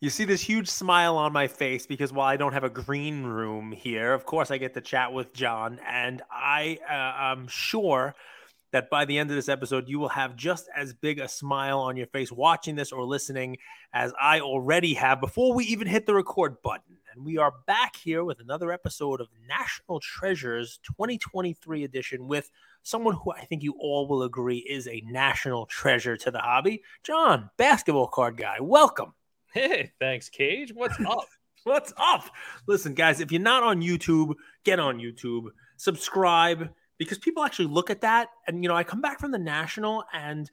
You see this huge smile on my face because while I don't have a green room here, of course I get to chat with Jon, and I uh, am sure that by the end of this episode, you will have just as big a smile on your face watching this or listening as I already have before we even hit the record button. And we are back here with another episode of National Treasures 2023 edition with someone who I think you all will agree is a national treasure to the hobby. Jon, basketball card guy, welcome. Hey, thanks, Cage. What's up? What's up? Listen, guys, if you're not on YouTube, get on YouTube, subscribe because people actually look at that. And you know, I come back from the national and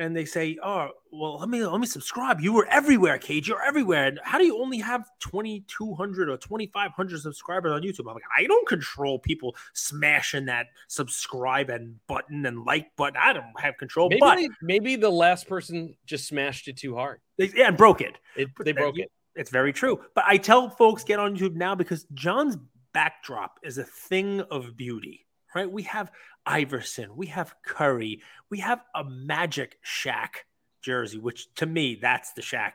and they say, "Oh, well, let me let me subscribe. You were everywhere, Cage. You're everywhere. And how do you only have 2,200 or 2,500 subscribers on YouTube?" I'm like, I don't control people smashing that subscribe and button and like button. I don't have control. Maybe but they, maybe the last person just smashed it too hard. they, yeah, and broke it. It, they broke it. It's very true. But I tell folks get on YouTube now because John's backdrop is a thing of beauty, right? We have Iverson, we have Curry, we have a Magic Shaq jersey, which to me, that's the Shaq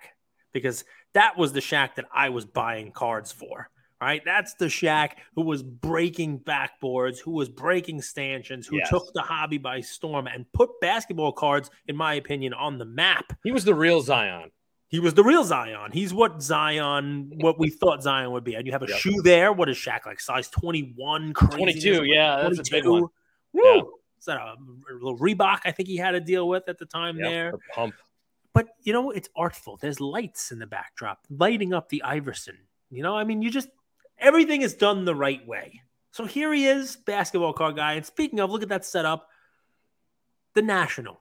because that was the Shaq that I was buying cards for. Right, that's the Shaq who was breaking backboards, who was breaking stanchions, who Yes. took the hobby by storm and put basketball cards, in my opinion, on the map. He was the real Zion. He was the real Zion. He's what Zion, what we thought Zion would be. And you have a Yep. shoe there. What is Shaq like? Size 21, craziness? 22, yeah, that's a big one. Woo! Yeah. Is that a, a little Reebok? I think he had to deal with at the time Yep, there. the pump. But you know, it's artful. There's lights in the backdrop, lighting up the Iverson. You know, I mean, you just everything is done the right way. So here he is, basketball card guy. And speaking of, look at that setup. The National.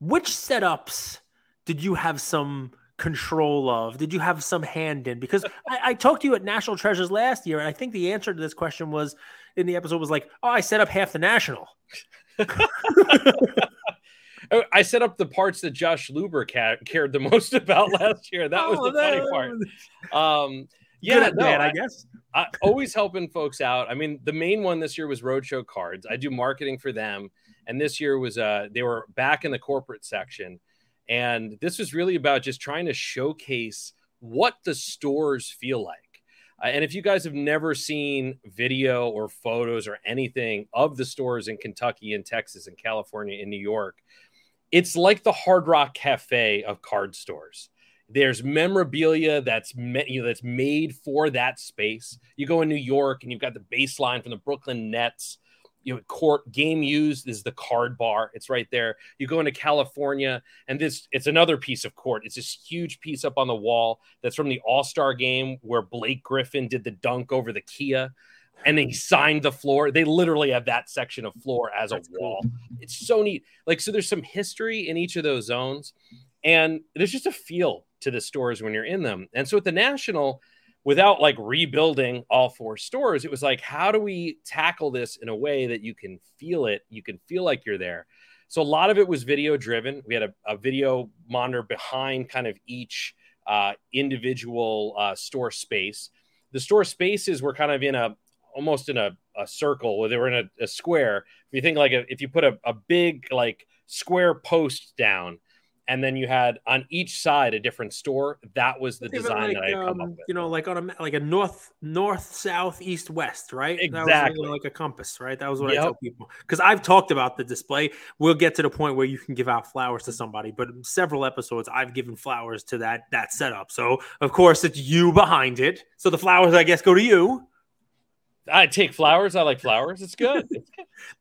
Which setups did you have some control of? Did you have some hand in? Because I, I talked to you at National Treasures last year, and I think the answer to this question was in the episode was like, "Oh, I set up half the National." I set up the parts that Josh Luber ca- cared the most about last year. That was Oh, the funny that- part. Um, Yeah, no, man, I, I guess. I always helping folks out. I mean, the main one this year was Roadshow Cards. I do marketing for them, and this year was uh they were back in the corporate section, and this was really about just trying to showcase what the stores feel like. Uh, and if you guys have never seen video or photos or anything of the stores in Kentucky and Texas and California and New York, it's like the Hard Rock Cafe of card stores. There's memorabilia that's me- you know, that's made for that space. You go in New York and you've got the baseline from the Brooklyn Nets. You know, court game used is the card bar. It's right there. You go into California and this it's another piece of court. It's this huge piece up on the wall that's from the All-Star game where Blake Griffin did the dunk over the Kia and they signed the floor. They literally have that section of floor as a That's cool. wall. It's so neat. Like so there's some history in each of those zones and there's just a feel to the stores when you're in them. And so at the National, without like rebuilding all four stores, it was like, how do we tackle this in a way that you can feel it? You can feel like you're there. So a lot of it was video driven. We had a, a video monitor behind kind of each uh, individual uh, store space. The store spaces were kind of in a almost in a, a circle where they were in a, a square. If you think like a, if you put a, a big like square post down and then you had on each side a different store, that was the design like, that I had come um, up with. You know, like on a like a north, north, south, east, west, right? That was Exactly. like a compass, right? That was what I Yep. tell people because I've talked about the display. We'll get to the point where you can give out flowers to somebody, but in several episodes I've given flowers to that that setup. So of course it's you behind it. So the flowers, I guess, go to you. I take flowers. I like flowers. It's good.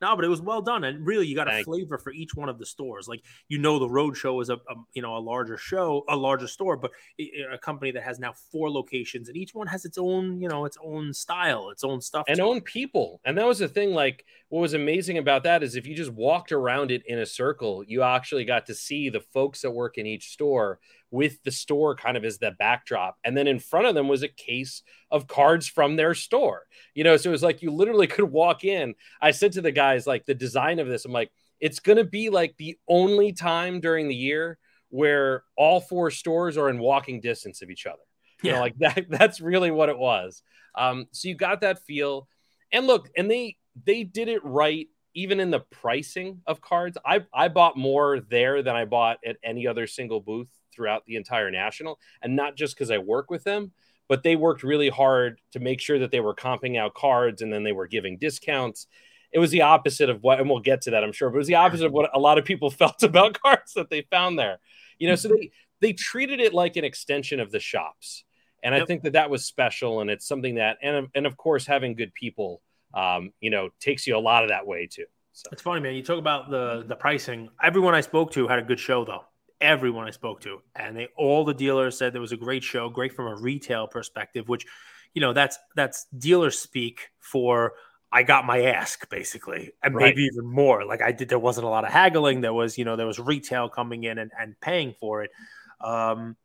No, but it was well done, and really, you got a Thank flavor for each one of the stores. Like you know, the Roadshow is a, a you know a larger show, a larger store, but a company that has now four locations, and each one has its own you know its own style, its own stuff. and to it. own people. And that was the thing. Like, what was amazing about that is if you just walked around it in a circle, you actually got to see the folks that work in each store with the store kind of as the backdrop. And then in front of them was a case of cards from their store. You know, so it was like you literally could walk in. I said to the guys, like, the design of this, I'm like, it's going to be like the only time during the year where all four stores are in walking distance of each other. You know, Yeah. like that. That's really what it was. Um, so you got that feel, and look, and they they did it right even in the pricing of cards. I I bought more there than I bought at any other single booth throughout the entire national, and not just because I work with them, but they worked really hard to make sure that they were comping out cards and then they were giving discounts. It was the opposite of what, and we'll get to that, I'm sure, but it was the opposite of what a lot of people felt about cards that they found there. You know, so they they treated it like an extension of the shops, and yep. I think that that was special, and it's something that, and and of course, having good people, um, you know, takes you a lot of that way too. So. It's funny, man. You talk about the the pricing. Everyone I spoke to had a good show, though. Everyone I spoke to, and they all the dealers said there was a great show, great from a retail perspective. Which, you know, that's that's dealer speak for I got my ask basically, and right. maybe even more. Like I did, there wasn't a lot of haggling. There was, you know, there was retail coming in and, and paying for it. Um,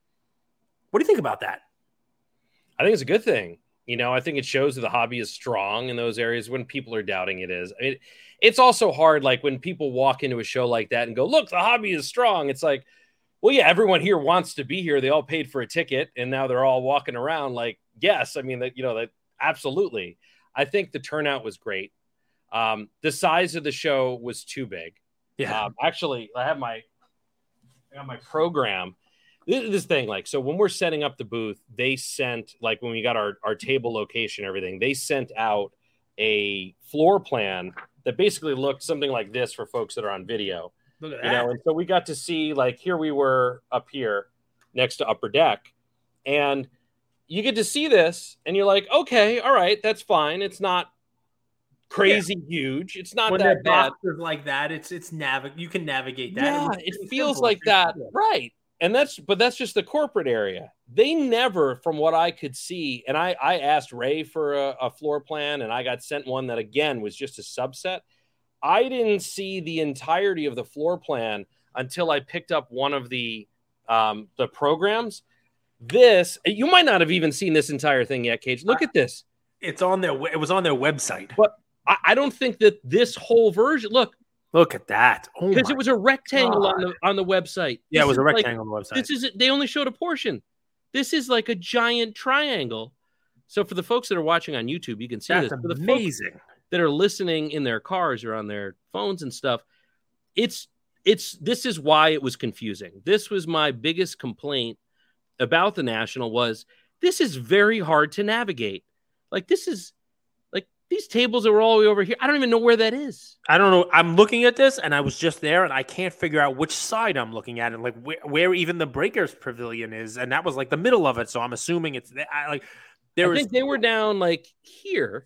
what do you think about that? I think it's a good thing. You know, I think it shows that the hobby is strong in those areas when people are doubting it is. I mean, it's also hard, like when people walk into a show like that and go, look, the hobby is strong. It's like, well, yeah, everyone here wants to be here. They all paid for a ticket and now they're all walking around like, yes, I mean, that, you know, that absolutely. I think the turnout was great. Um, the size of the show was too big. Yeah. Um, actually, I have my, I got my program this thing like so when we're setting up the booth they sent like when we got our, our table location everything they sent out a floor plan that basically looked something like this for folks that are on video Look at that. you know and so we got to see like here we were up here next to upper deck and you get to see this and you're like okay all right that's fine. It's not crazy yeah. huge. It's not when that bad. like that it's it's navigate you can navigate that. Yeah, it, it feels like that. right. And that's but that's just the corporate area. They never from what i could see and i i asked ray for a, a, floor plan and i got sent one that again was just a subset i didn't see the entirety of the floor plan until i picked up one of the um the programs this you might not have even seen this entire thing yet cage look at this it's on their it was on their website but I, I don't think that this whole version look Look at that. Because oh it was a rectangle God. on the on the website. Yeah, this it was a rectangle like, on the website. This is they only showed a portion. This is like a giant triangle. So for the folks that are watching on YouTube, you can see That's this. For the amazing. That are listening in their cars or on their phones and stuff, it's it's this is why it was confusing. This was my biggest complaint about the national was this is very hard to navigate. Like this is like these tables are all the way over here. I don't even know where that is. I don't know. I'm looking at this and I was just there and I can't figure out which side I'm looking at and like where, where even the Breakers Pavilion is. And that was like the middle of it. So I'm assuming it's I, like there I was, think they were down like here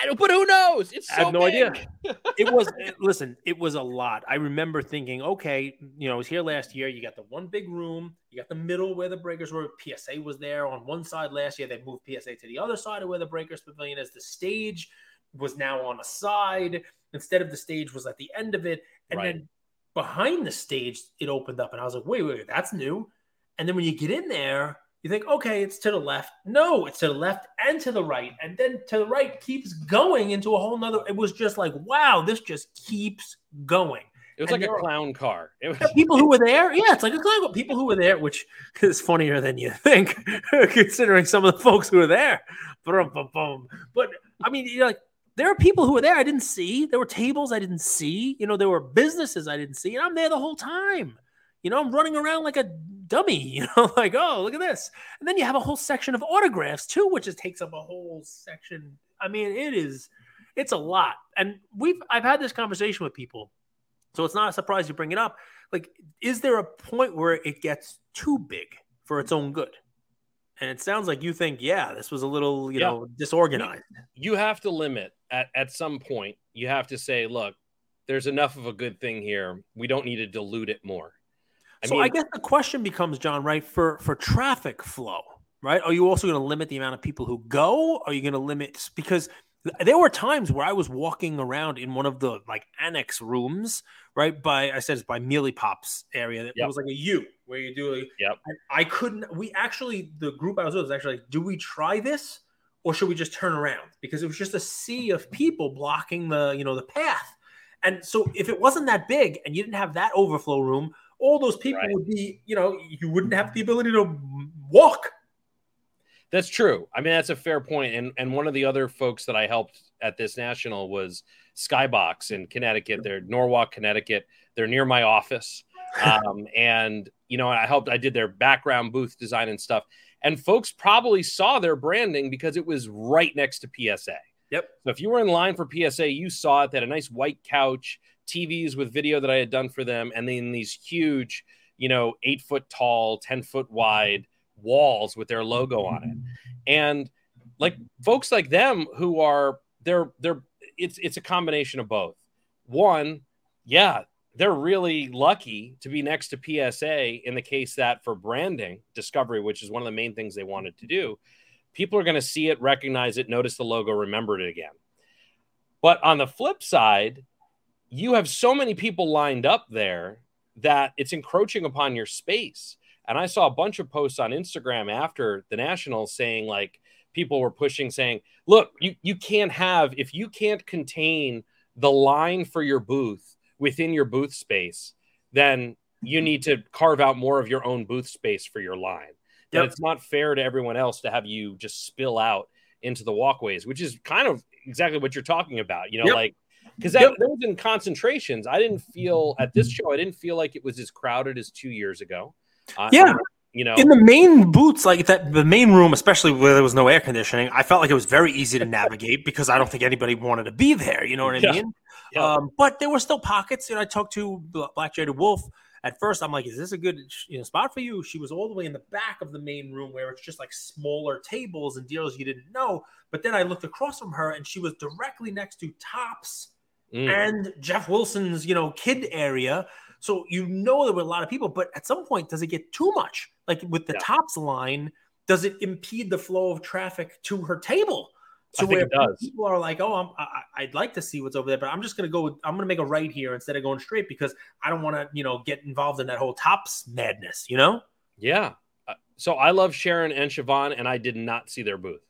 I don't, but who knows? It's so I have no big. idea. it was listen, it was a lot. I remember thinking, okay, you know, I was here last year. You got the one big room, you got the middle where the breakers were. PSA was there on one side last year. They moved PSA to the other side of where the breakers pavilion is. The stage was now on a side instead of the stage was at the end of it, and right. then behind the stage it opened up, and I was like, wait, wait, wait, that's new. And then when you get in there, you think, okay, it's to the left. No, it's to the left and to the right. And then to the right keeps going into a whole nother. It was just like, wow, this just keeps going. It was and like a clown car. It was people who were there. Yeah, it's like a clown car. People who were there, which is funnier than you think, considering some of the folks who were there. But I mean, you're like, there are people who were there I didn't see. There were tables I didn't see. You know, there were businesses I didn't see, and I'm there the whole time. You know, I'm running around like a dummy, you know, like, oh, look at this. And then you have a whole section of autographs too, which just takes up a whole section. I mean, it is, it's a lot. And we've, I've had this conversation with people. So it's not a surprise you bring it up. Like, is there a point where it gets too big for its own good? And it sounds like you think, yeah, this was a little, you yeah. know, disorganized. You have to limit at, at some point. You have to say, look, there's enough of a good thing here. We don't need to dilute it more. I so mean, I guess the question becomes, Jon, right? For for traffic flow, right? Are you also going to limit the amount of people who go? Are you going to limit because there were times where I was walking around in one of the like annex rooms, right? By I said it's by Mealy Pops area. It yep. was like a U where you do. Like, yep. I, I couldn't. We actually the group I was with was actually like, do we try this or should we just turn around? Because it was just a sea of people blocking the you know the path. And so if it wasn't that big and you didn't have that overflow room, all those people right. would be, you know, you wouldn't have the ability to walk. That's true. I mean, that's a fair point. And and one of the other folks that I helped at this national was Skybox in Connecticut. They're Norwalk, Connecticut. They're near my office. Um, and you know, I helped. I did their background booth design and stuff, and folks probably saw their branding because it was right next to PSA. Yep. So if you were in line for PSA, you saw it. They had a nice white couch, TVs with video that I had done for them, and then these huge, you know, eight foot tall, ten foot wide walls with their logo on it, and like folks like them who are they're they're it's it's a combination of both. One, yeah, they're really lucky to be next to PSA in the case that for branding discovery, which is one of the main things they wanted to do, people are going to see it, recognize it, notice the logo, remember it again. But on the flip side, you have so many people lined up there that it's encroaching upon your space. And I saw a bunch of posts on Instagram after the Nationals saying, like, people were pushing, saying, look, you, you can't have, if you can't contain the line for your booth within your booth space, then you need to carve out more of your own booth space for your line. That yep. it's not fair to everyone else to have you just spill out into the walkways, which is kind of exactly what you're talking about. You know, yep. like because that, yep. that was in concentrations. I didn't feel at this show. I didn't feel like it was as crowded as two years ago. Uh, yeah, you know, in the main booths, like that, the main room, especially where there was no air conditioning, I felt like it was very easy to navigate because I don't think anybody wanted to be there. You know what I yeah. mean? Yeah. Um, but there were still pockets. You know, I talked to Black Jada Wolf. At first, I'm like, "Is this a good you know spot for you?" She was all the way in the back of the main room where it's just like smaller tables and deals you didn't know. But then I looked across from her, and she was directly next to Topps mm. and Jeff Wilson's, you know, kid area. So you know there were a lot of people, but at some point, does it get too much? Like with the yeah. Topps line, does it impede the flow of traffic to her table? So where people are like, "Oh, I'm, I, would like to see what's over there, but I'm just gonna go. I'm gonna make a right here instead of going straight because I don't want to, you know, get involved in that whole tops madness." You know? Yeah. Uh, so I love Sharon and Siobhan, and I did not see their booth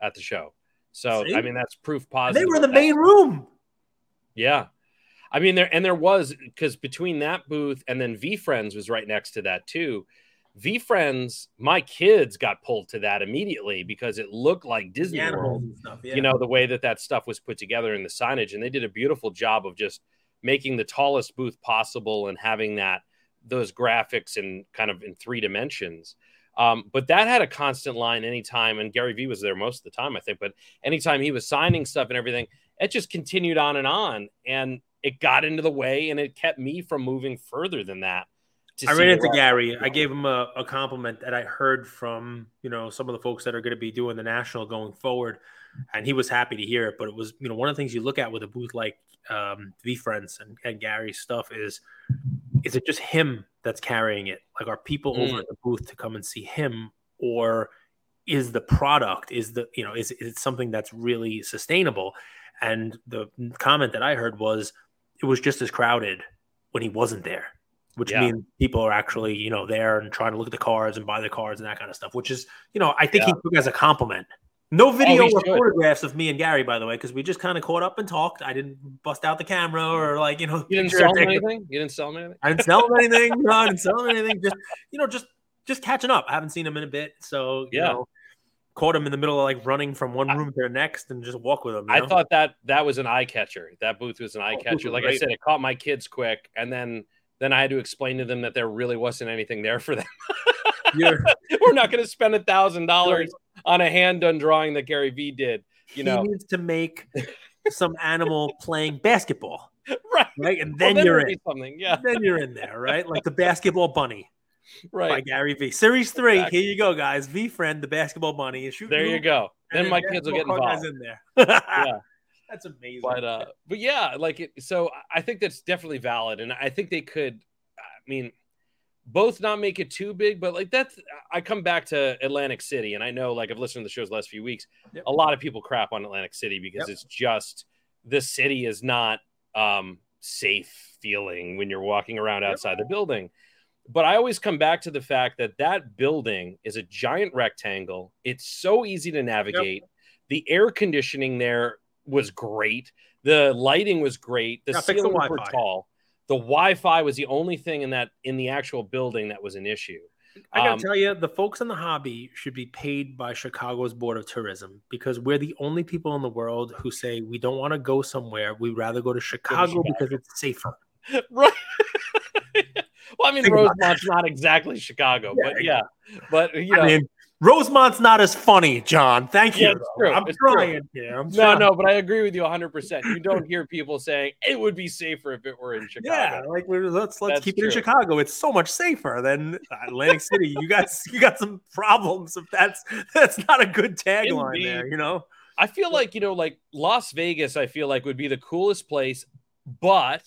at the show. So see? I mean, that's proof positive. And they were in the main room. Yeah. I mean, there and there was because between that booth and then VeeFriends was right next to that too. VeeFriends, my kids got pulled to that immediately because it looked like Disney World. Stuff, yeah. You know the way that that stuff was put together in the signage, and they did a beautiful job of just making the tallest booth possible and having that those graphics and kind of in three dimensions. Um, but that had a constant line anytime, and Gary Vee was there most of the time, I think. But anytime he was signing stuff and everything, it just continued on and on. And it got into the way and it kept me from moving further than that. I ran into Gary. I gave him a, a, compliment that I heard from you know some of the folks that are going to be doing the national going forward, and he was happy to hear it. But it was you know one of the things you look at with a booth like um, VeeFriends and, and Gary's stuff is is it just him that's carrying it? Like are people mm. over at the booth to come and see him, or is the product is the you know is, is it something that's really sustainable? And the comment that I heard was it was just as crowded when he wasn't there, which yeah. means people are actually, you know, there and trying to look at the cards and buy the cards and that kind of stuff, which is, you know, I think yeah. he took as a compliment. No oh, video oh, or photographs of me and Gary, by the way, because we just kind of caught up and talked. I didn't bust out the camera or like, you know, you didn't sell anything. You didn't sell anything. I didn't sell him anything. no, I didn't sell him anything. Just, you know, just just catching up. I haven't seen him in a bit, so yeah. Know, caught him in the middle of like running from one room to the next and just walk with him. You know? I thought that that was an eye catcher. That booth was an eye oh, catcher. Like great. I said, it caught my kids quick, and then then I had to explain to them that there really wasn't anything there for them. We're not going to spend a thousand dollars on a hand done drawing that Gary Vee did. You know, he needs to make some animal playing basketball. Right. Right. And then, well, then you're in something. Yeah. Then you're in there, right? Like the basketball bunny right by Gary Vee. Series three. Exactly. Here you go, guys. V friend, the basketball bunny, is shooting. There you go. Then my kids will get involved. in there. yeah. That's amazing. But uh, but yeah, like it, so I think that's definitely valid, and I think they could. I mean, both not make it too big, but like that's. I come back to Atlantic City, and I know, like I've listened to the shows the last few weeks. Yep. A lot of people crap on Atlantic City because yep. it's just the city is not um, safe feeling when you're walking around outside yep. the building. But I always come back to the fact that that building is a giant rectangle. It's so easy to navigate. Yep. The air conditioning there was great. The lighting was great. The ceilings were tall. The Wi-Fi was the only thing in that in the actual building that was an issue. I gotta um, tell you, the folks in the hobby should be paid by Chicago's Board of Tourism because we're the only people in the world who say we don't want to go somewhere. We'd rather go to Chicago, Chicago. because it's safer. right. Well, I mean, Think Rosemont's not exactly Chicago, Yeah, but yeah, but you know, I mean, Rosemont's not as funny, Jon. Thank you. Yeah, true. I'm true. trying here. I'm no, trying. no, but I agree with you 100. percent You don't hear people saying it would be safer if it were in Chicago. Yeah, like let's let's That's keep it in. Chicago. It's so much safer than Atlantic City. You got you got some problems if that's that's not a good tagline there. You know, I feel like you know, like Las Vegas. I feel like would be the coolest place, but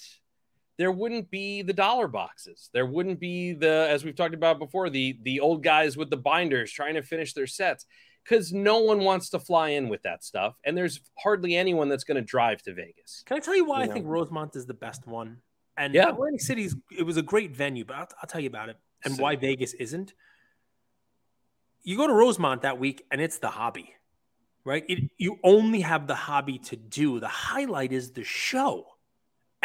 there wouldn't be the dollar boxes. There wouldn't be the, as we've talked about before, the the old guys with the binders trying to finish their sets because no one wants to fly in with that stuff, and there's hardly anyone that's going to drive to Vegas. can I tell you why You I think Rosemont is the best one? And Yeah. Atlantic City's it was a great venue, but I'll, I'll tell you about it and So- why Vegas isn't. You go to Rosemont that week, and it's the hobby, right? It, you only have the hobby to do. The highlight is the show.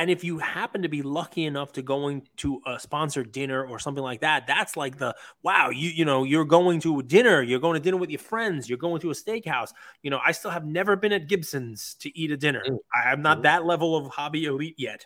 And if you happen to be lucky enough to going to a sponsored dinner or something like that, that's like the wow, you you know, you're going to dinner, you're going to dinner with your friends, you're going to a steakhouse. You know, I still have never been at Gibson's to eat a dinner. Mm. I am not Mm. that level of hobby elite yet.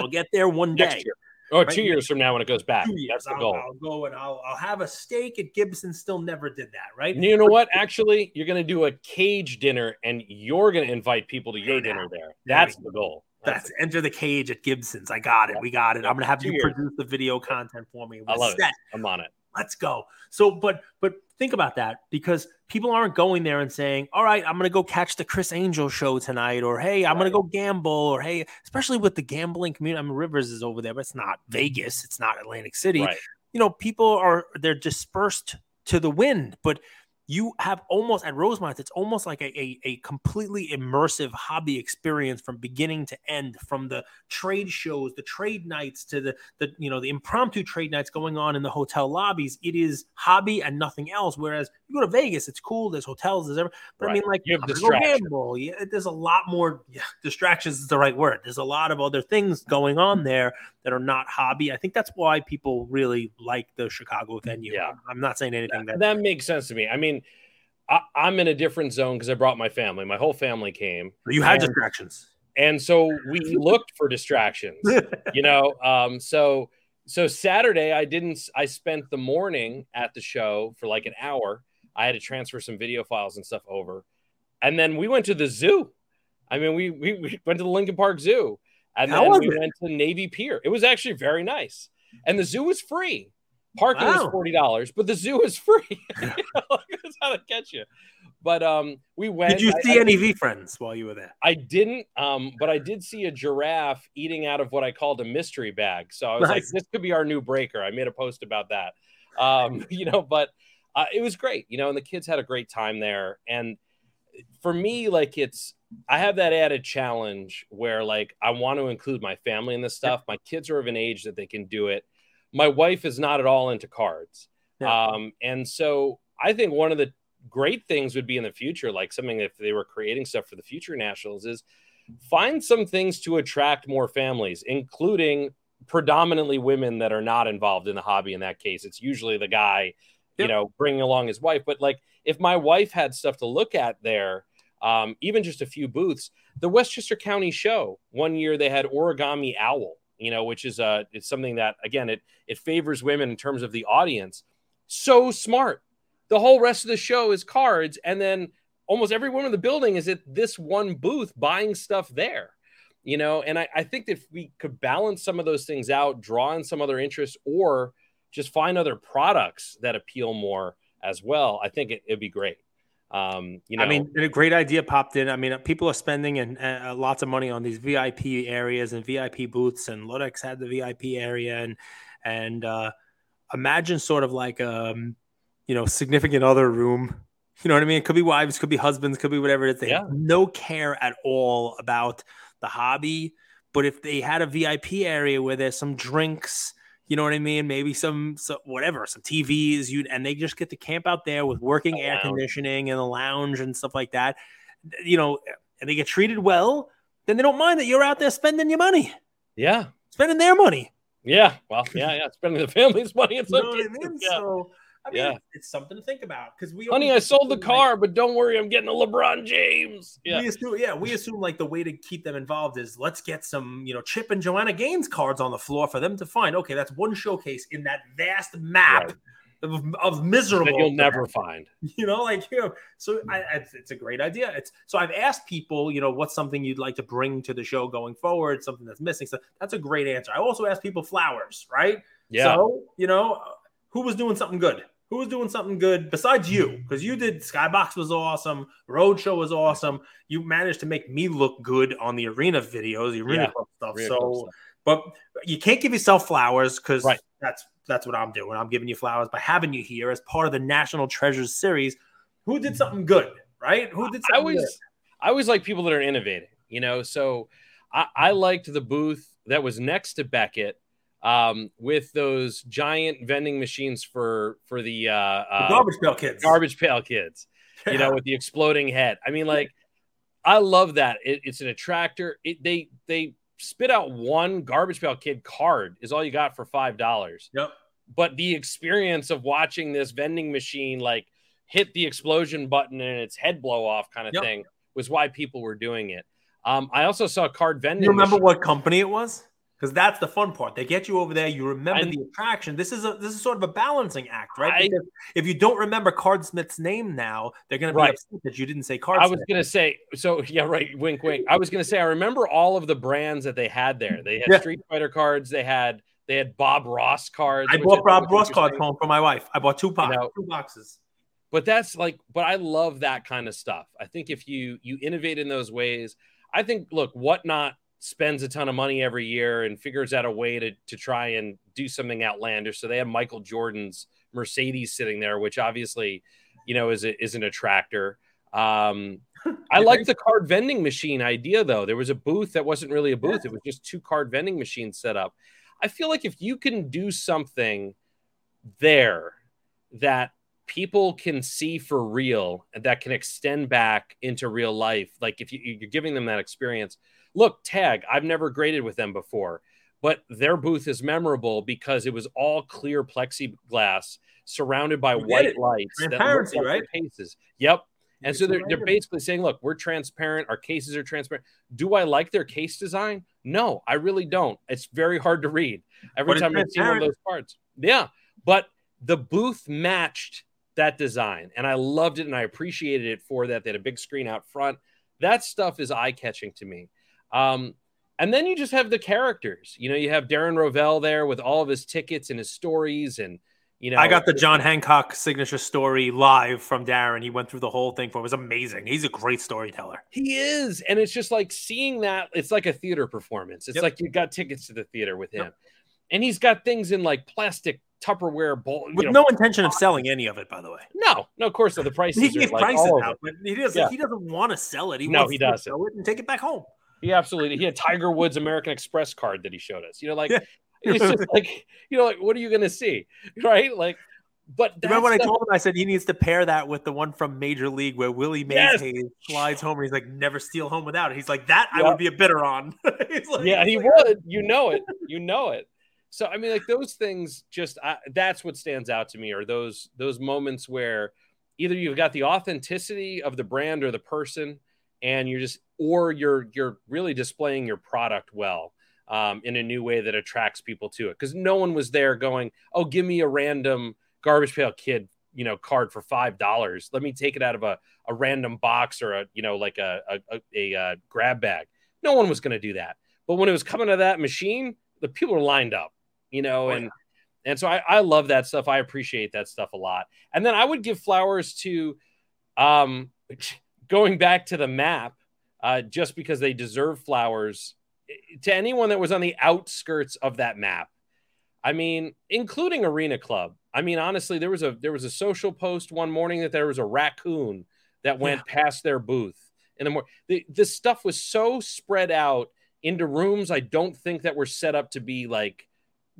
I'll get there one day. Next year, or Right. two years from now when it goes back. Two years, That's the I'll, goal. I'll go and I'll, I'll have a steak at Gibson. Still never did that, right? And you know what? Actually, you're going to do a cage dinner, and you're going to invite people to your dinner there. That's the goal. That's enter the cage at Gibson's. I got it. We got it. I'm gonna have you produce the video content for me. I We're love it. set. I'm on it. Let's go. So, but but think about that because people aren't going there and saying, "All right, I'm gonna go catch the Criss Angel show tonight," or "Hey, I'm gonna go gamble," or "Hey," especially with the gambling community. I mean, Rivers is over there, but it's not Vegas. It's not Atlantic City. Right. You know, people are they're dispersed to the wind, but you have almost at Rosemont, it's almost like a, a, a completely immersive hobby experience from beginning to end, from the trade shows, the trade nights to the the you know the impromptu trade nights going on in the hotel lobbies. It is hobby and nothing else. Whereas you go to Vegas, it's cool. There's hotels, there's everything. But I mean, like You have gamble. Yeah, there's a lot more yeah, distractions is the right word. There's a lot of other things going on there that are not hobby. I think that's why people really like the Chicago venue. Yeah. I'm not saying anything that That makes sense to me. I mean, I, I'm in a different zone because I brought my family. My whole family came, you had And- distractions. and so we looked for distractions. You know, um, so so Saturday I didn't. I spent the morning at the show for like an hour. I had to transfer some video files and stuff over, and then we went to the zoo. I mean, we we, we went to the Lincoln Park Zoo, and How then we it? went to Navy Pier. It was actually very nice, and the zoo was free. Parking was forty dollars, but the zoo is free. You know, That's how they catch you. But um, we went. Did you see I- any V friends while you were there? I didn't, um, but I did see a giraffe eating out of what I called a mystery bag. So I was like, this could be our new breaker. I made a post about that. Um, you know, but uh, it was great, you know, and the kids had a great time there. And for me, like it's I have that added challenge where like I want to include my family in this stuff. My kids are of an age that they can do it. My wife is not at all into cards. Yeah. Um, and so I think one of the great things would be in the future, like something if they were creating stuff for the future nationals, is find some things to attract more families, including predominantly women that are not involved in the hobby. In that case, it's usually the guy, you know, bringing along his wife. But like if my wife had stuff to look at there, um, even just a few booths, the Westchester County Show one year they had origami owl, you know, which is uh it's something that again it it favors women in terms of the audience. So smart. The whole rest of the show is cards, and then almost every woman in the building is at this one booth buying stuff there. You know, and I, I think that if we could balance some of those things out, draw in some other interests, or just find other products that appeal more as well, I think it, it'd be great. Um, you know, I mean, a great idea popped in. I mean, people are spending and uh, lots of money on these VIP areas and VIP booths, and Ludex had the VIP area, and and uh, imagine sort of like um, you know, significant other room. You know what I mean? It could be wives, could be husbands, could be whatever it is. They Yeah. have no care at all about the hobby. But if they had a VIP area where there's some drinks, you know what I mean? Maybe some, so whatever, some TVs, you and they just get to camp out there with working A air lounge. conditioning and a lounge and stuff like that. You know, and they get treated well, then they don't mind that you're out there spending your money, yeah, spending their money. yeah. Well, yeah, yeah. Spending the family's money in You know what I mean? yeah. So I mean, Yeah. it's something to think about because we. Honey, I sold the car, but don't worry, I'm getting a LeBron James. Yeah. We assume, yeah, we assume like the way to keep them involved is let's get some, you know, Chip and Joanna Gaines cards on the floor for them to find. Okay, that's one showcase in that vast map Right. of, of miserable. That you'll never find. you know like you know so I, I- it's, it's a great idea it's so i've asked people you know what's something you'd like to bring to the show going forward something that's missing so that's a great answer i also asked people flowers right Yeah. so you know who was doing something good who was doing something good besides you because you did skybox was awesome roadshow was awesome you managed to make me look good on the arena videos the arena Yeah. club stuff Arena so Club stuff. but you can't give yourself flowers because Right. that's that's what I'm doing. I'm giving you flowers by having you here as part of the National Treasures series. Who did something good, right? Who did I something always, I always like people that are innovating, you know. So I, I liked the booth that was next to Beckett um, with those giant vending machines for for the, uh, uh, The garbage pail kids. garbage pail kids, you know, with the exploding head. I mean, like, I love that. It, it's an attractor. It, they they spit out one garbage pail kid card is all you got for five dollars. Yep. But the experience of watching this vending machine like hit the explosion button and its head blow off kind of Yep. thing was why people were doing it. Um, I also saw card vending. You remember machine- what company it was? Because that's the fun part. They get you over there. You remember I- the attraction. This is a this is sort of a balancing act, right? I- Because if you don't remember Cardsmith's name now, they're going to be Right. upset that you didn't say I was gonna say so. Yeah, right. Wink, wink. I was gonna say I remember all of the brands that they had there. They had Yeah. Street Fighter cards. They had they had Bob Ross cards. I bought Rob Ross cards home for my wife. I bought two, box, know, two boxes. but that's like but i love that kind of stuff i think if you you innovate in those ways i think look whatnot spends a ton of money every year and figures out a way to to try and do something outlandish. So they have michael jordan's mercedes sitting there which obviously you know is a, is an attractor. Um i like the card vending machine idea though. There was a booth that wasn't really a booth. It was just two card vending machines set up. I feel like if you can do something there that people can see for real and that can extend back into real life like if you, you're giving them that experience look tag i've never graded with them before but their booth is memorable because it was all clear plexiglass surrounded by You white it. lights Transparency, like right? cases. Yep. And so they're, they're basically saying look we're transparent. Our cases are transparent. Do i like their case design? No i really don't. It's very hard to read every But time i see one of those cards. Yeah but the booth matched that design and i loved it and i appreciated it for that. They had a big screen out front. That stuff is eye-catching to me um, and then you just have the characters you know you have darren rovell there with all of his tickets and his stories and you know I got the John Hancock signature story live from Darren. He went through the whole thing for it. It was amazing. He's a great storyteller. He is, and it's just like seeing that. It's like a theater performance. It's Yep. like you got tickets to the theater with him, Yep. and he's got things in like plastic Tupperware bowl. With know, no intention of selling any of it, by the way. no, no, of course not. The prices He are like prices all over. out, but he doesn't. Yeah. He doesn't want to sell it. He No, wants he doesn't. sell it and take it back home. He absolutely. He had Tiger Woods American Express card that he showed us. You know, like Yeah. it's just like you know, like what are you going to see, right? Like, but Remember when I told him? I said he needs to pair that with the one from Major League where Willie Mays Yes. Hayes slides home and he's like, "Never steal home without it." He's like, "That I would be a bidder on." He's like- yeah, he like, would. You know it. You know it. So I mean, like those things, just I, that's what stands out to me, are those those moments where either you've got the authenticity of the brand or the person, and you're just, or you're you're really displaying your product well um, in a new way that attracts people to it. Because no one was there going, "Oh, give me a random garbage pail kid." You know, card for five dollars. Let me take it out of a, a random box or a you know like a a, a, a, uh grab bag. No one was going to do that. But when it was coming to that machine, the people were lined up, you know, Oh, and yeah. and so I, I love that stuff. I appreciate that stuff a lot. And then I would give flowers to um going back to the map, uh, just because they deserve flowers to anyone that was on the outskirts of that map. I mean, including Arena Club. I mean, honestly, there was a there was a social post one morning that there was a raccoon that went past their booth in the morning. The, the stuff was so spread out into rooms I don't think that were set up to be like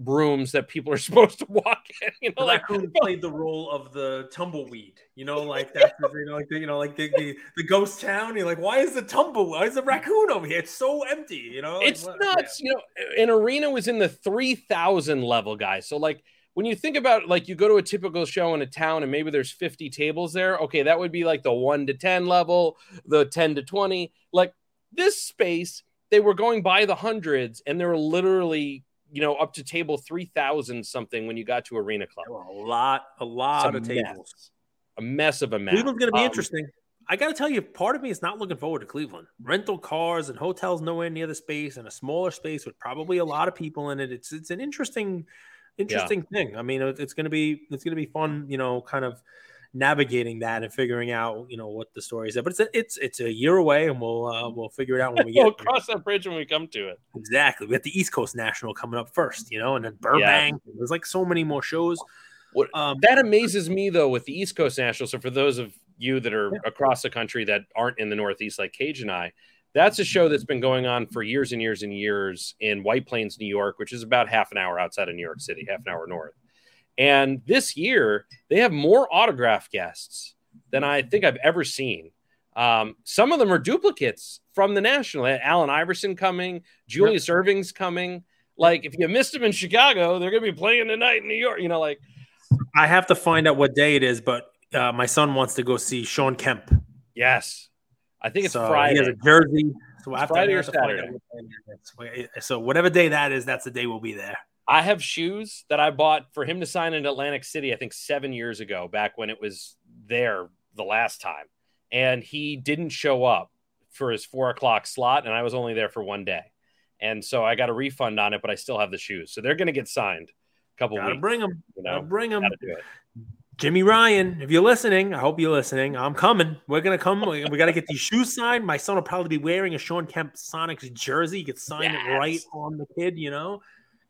rooms that people are supposed to walk in. You The know, like raccoon played the role of the tumbleweed. You know, like that. you know, like the, you know, like the, the, the ghost town. You're like, why is the tumble? Why is the raccoon over here? It's so empty. You know, Like, it's what- nuts. You know, an arena was in the three thousand level, guys. So like when you think about like you go to a typical show in a town and maybe there's 50 tables there, okay, that would be like the 1 to 10 level, the 10 to 20. Like this space, they were going by the hundreds and they were literally, you know, up to table 3000 something when you got to Arena Club. A lot, a lot of tables. Mess. A mess of a mess. Cleveland's going to be um, interesting. I got to tell you, part of me is not looking forward to Cleveland. Rental cars and hotels nowhere near the space, and a smaller space with probably a lot of people in it. It's it's an interesting interesting yeah. thing. I mean, it's going to be it's going to be fun, you know, kind of navigating that and figuring out, you know, what the story is. But it's a, it's it's a year away, and we'll uh, we'll figure it out when we get. we'll cross that bridge when we come to it. Exactly. We got the East Coast National coming up first, you know, and then Burbank. Yeah. There's like so many more shows. What, um, that amazes me though with the East Coast National. So for those of you that are yeah. across the country that aren't in the Northeast, like Cage and I, that's a show that's been going on for years and years and years in White Plains, New York, which is about half an hour outside of New York City, half an hour north. And this year, they have more autograph guests than I think I've ever seen. Um, some of them are duplicates from the national. Allen Iverson coming, Julius yep. Erving's coming. Like, if you missed them in Chicago, they're going to be playing tonight in New York. You know, like I have to find out what day it is, but uh, my son wants to go see Shawn Kemp. Yes, I think it's so Friday. He has a jersey. So it's Friday or Saturday. So whatever day that is, that's the day we'll be there. I have shoes that I bought for him to sign in Atlantic City. I think seven years ago, back when it was there the last time, and he didn't show up for his four o'clock slot, and I was only there for one day, and so I got a refund on it, but I still have the shoes, so they're going to get signed. A couple Gotta weeks. Bring them. You know, Gotta bring them. Jimmy Ryan, if you're listening, I hope you're listening. I'm coming. We're gonna come. We, we got to get these shoes signed. My son will probably be wearing a Shawn Kemp Sonics jersey. He could sign yes. it right on the kid, you know,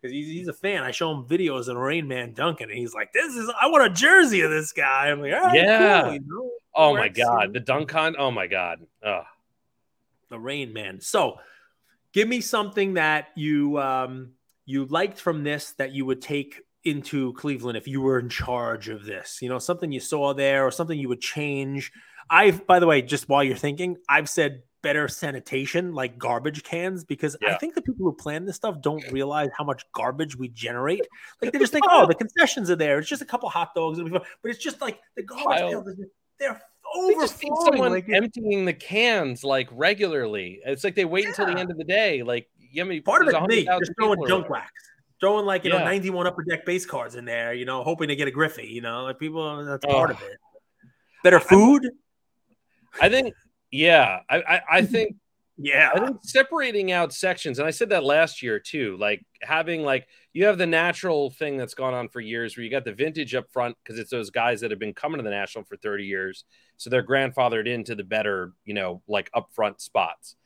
because he's, he's a fan. I show him videos of Rain Man dunking, and he's like, "This is I want a jersey of this guy." I'm like, "Yeah." Cool, you know? Oh my god, the dunk on. Oh my god. Ugh. The Rain Man. So, give me something that you um you liked from this that you would take into Cleveland if you were in charge of this? You know, something you saw there or something you would change. I've, by the way, just while you're thinking, I've said better sanitation, like garbage cans, because yeah. I think the people who plan this stuff don't realize how much garbage we generate. Like they just think, oh, the concessions are there. It's just a couple hot dogs, but it's just like the garbage. They're overflowing. someone like, emptying the cans like regularly. It's like they wait yeah. until the end of the day. Like, I mean, part of it me just throwing junk wax throwing like you yeah. know 91 upper deck base cards in there, you know, hoping to get a Griffey. You know, like people that's oh. part of it. Better food. I think, yeah, I I, I think. Yeah. I think separating out sections, and I said that last year too, like having like you have the natural thing that's gone on for years where you got the vintage up front because it's those guys that have been coming to the national for 30 years. So they're grandfathered into the better, you know, like upfront spots.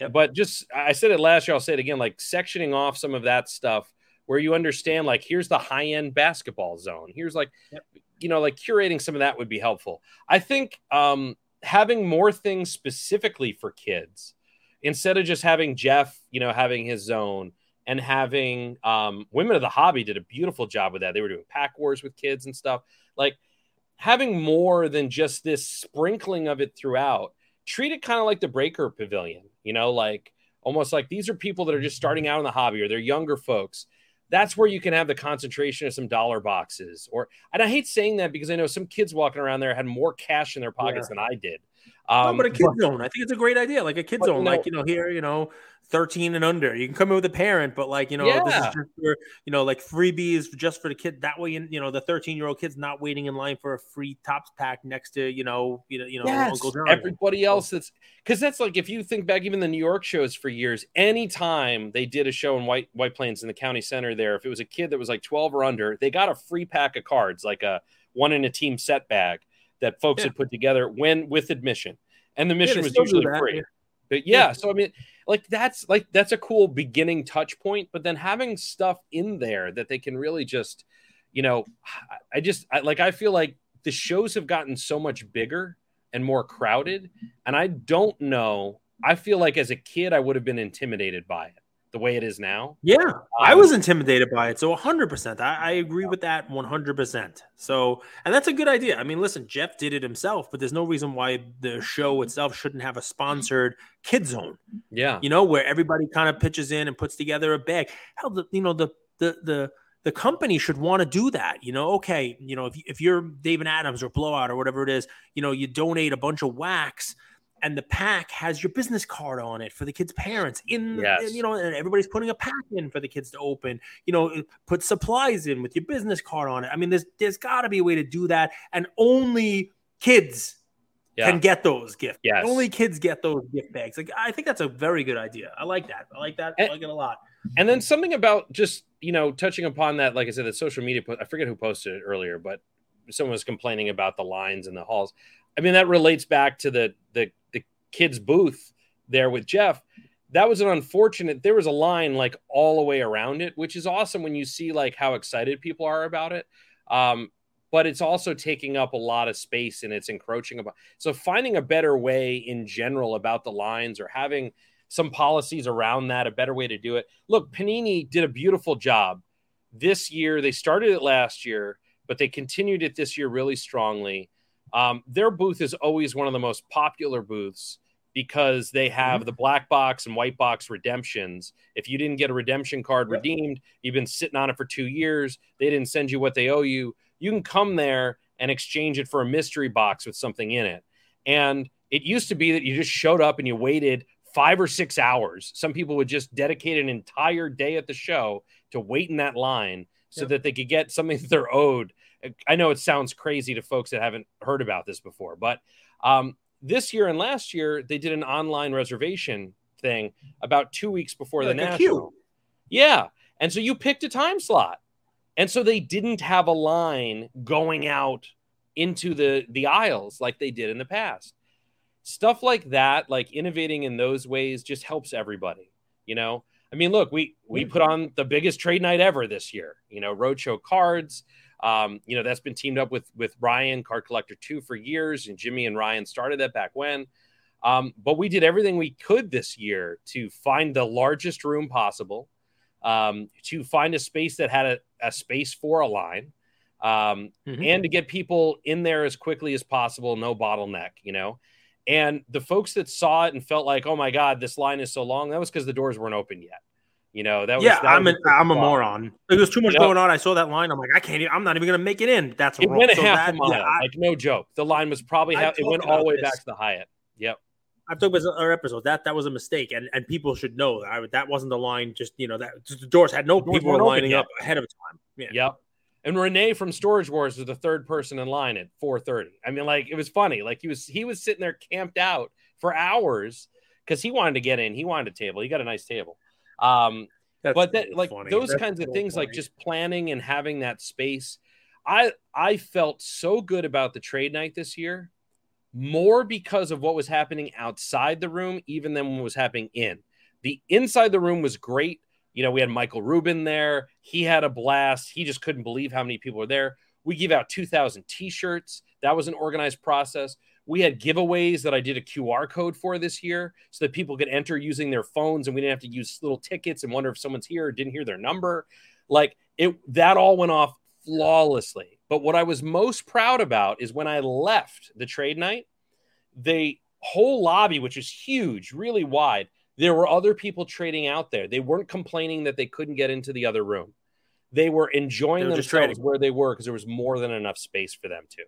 Yep. But just I said it last year, I'll say it again, like sectioning off some of that stuff where you understand like here's the high end basketball zone. Here's like yep. you know like curating some of that would be helpful. I think um, having more things specifically for kids instead of just having Jeff, you know, having his zone and having um, women of the hobby did a beautiful job with that. They were doing pack wars with kids and stuff. Like having more than just this sprinkling of it throughout. Treat it kind of like the breaker pavilion, you know, like almost like these are people that are just starting out in the hobby or they're younger folks that's where you can have the concentration of some dollar boxes. Or, and I hate saying that because I know some kids walking around there had more cash in their pockets yeah. than I did. Um, no, but a kid zone, I think it's a great idea. Like a kid zone, know, like you know, here, you know, 13 and under. You can come in with a parent, but like, you know, yeah. this is just for, you know, like freebies just for the kid. That way, you know, the 13 year old kid's not waiting in line for a free Topps pack next to, you know, you know, you know, yes. Uncle John. Everybody else that's because that's like if you think back, even the New York shows for years, anytime they did a show in White White Plains in the county center there, if it was a kid that was like 12 or under, they got a free pack of cards, like a one in a team set bag that folks yeah. had put together when with admission. And the mission yeah, was usually free. But yeah, so I mean, like that's like that's a cool beginning touch point. But then having stuff in there that they can really just, you know, I just I, like I feel like the shows have gotten so much bigger and more crowded, and I don't know. I feel like as a kid, I would have been intimidated by it the way it is now. Yeah, um, I was intimidated by it. So 100%. I, I agree yeah. with that 100%. So, and that's a good idea. I mean, listen, Jeff did it himself, but there's no reason why the show itself shouldn't have a sponsored kid zone. Yeah. You know, where everybody kind of pitches in and puts together a bag. Hell, the, you know, the, the, the, the company should want to do that. You know, okay, you know, if, if you're David Adams or Blowout or whatever it is, you know, you donate a bunch of wax and the pack has your business card on it for the kids' parents. In, yes. you know, and everybody's putting a pack in for the kids to open. You know, put supplies in with your business card on it. I mean, there's there's got to be a way to do that, and only kids yeah. can get those gifts. Yes. Only kids get those gift bags. Like I think that's a very good idea. I like that. I like that. And, I like it a lot. And then something about just you know touching upon that, like I said, the social media. I forget who posted it earlier, but someone was complaining about the lines in the halls. I mean, that relates back to the the kids booth there with Jeff. That was an unfortunate. There was a line like all the way around it, which is awesome when you see like how excited people are about it. Um, but it's also taking up a lot of space and it's encroaching about. So finding a better way in general about the lines or having some policies around that, a better way to do it. Look, Panini did a beautiful job this year. They started it last year, but they continued it this year really strongly. Um, their booth is always one of the most popular booths because they have mm-hmm. the black box and white box redemptions. If you didn't get a redemption card redeemed, you've been sitting on it for two years. They didn't send you what they owe you. You can come there and exchange it for a mystery box with something in it. And it used to be that you just showed up and you waited five or six hours. Some people would just dedicate an entire day at the show to wait in that line so yep. that they could get something that they're owed I know it sounds crazy to folks that haven't heard about this before, but um, this year and last year they did an online reservation thing about two weeks before the national. Yeah, and so you picked a time slot, and so they didn't have a line going out into the the aisles like they did in the past. Stuff like that, like innovating in those ways, just helps everybody. You know, I mean, look, we we put on the biggest trade night ever this year. You know, Roadshow cards. Um, you know, that's been teamed up with with Ryan Card Collector 2 for years, and Jimmy and Ryan started that back when. Um, but we did everything we could this year to find the largest room possible, um, to find a space that had a, a space for a line, um, mm-hmm. and to get people in there as quickly as possible, no bottleneck, you know. And the folks that saw it and felt like, oh my God, this line is so long, that was because the doors weren't open yet. You know, that was yeah. That I'm was an, I'm a moron. There's too much going on. I saw that line. I'm like, I can't. I'm not even gonna make it in. That's it wrong. went a half that, a mile. Yeah, I, like no joke. The line was probably half, it went all the way this. back to the Hyatt. Yep. I've talked about our episode. That that was a mistake, and and people should know that I, that wasn't the line. Just you know that the doors had no doors people were lining up ahead of time. Yeah. Yep. And Rene from Storage Wars was the third person in line at 4:30. I mean, like it was funny. Like he was he was sitting there camped out for hours because he wanted to get in. He wanted a table. He got a nice table. Um, that's but that like funny. those That's kinds of things, funny. like just planning and having that space. I I felt so good about the trade night this year, more because of what was happening outside the room, even than what was happening in. The inside the room was great. You know, we had Michael Rubin there. He had a blast. He just couldn't believe how many people were there. We gave out 2,000 t shirts. That was an organized process. We had giveaways that I did a QR code for this year so that people could enter using their phones and we didn't have to use little tickets and wonder if someone's here or didn't hear their number. Like it that all went off flawlessly. But what I was most proud about is when I left the trade night, the whole lobby, which is huge, really wide, there were other people trading out there. They weren't complaining that they couldn't get into the other room. They were enjoying they were themselves where they were because there was more than enough space for them to.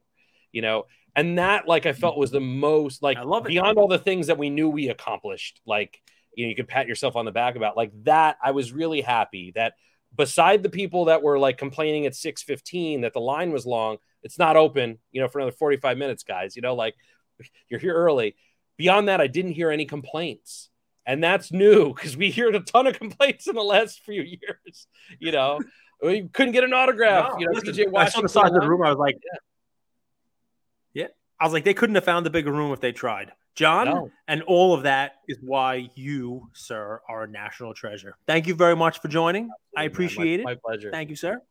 You know, and that like I felt was the most like I love it. beyond all the things that we knew we accomplished. Like you know, you could pat yourself on the back about like that. I was really happy that beside the people that were like complaining at 6:15 that the line was long, it's not open, you know, for another 45 minutes, guys. You know, like you're here early. Beyond that, I didn't hear any complaints. And that's new because we heard a ton of complaints in the last few years. You know, we couldn't get an autograph. No, you know, listen, I saw the size of the room. I was like, yeah. I was like, they couldn't have found the bigger room if they tried. Jon, no. and all of that is why you, sir, are a national treasure. Thank you very much for joining. Absolutely, I appreciate my, it. My pleasure. Thank you, sir.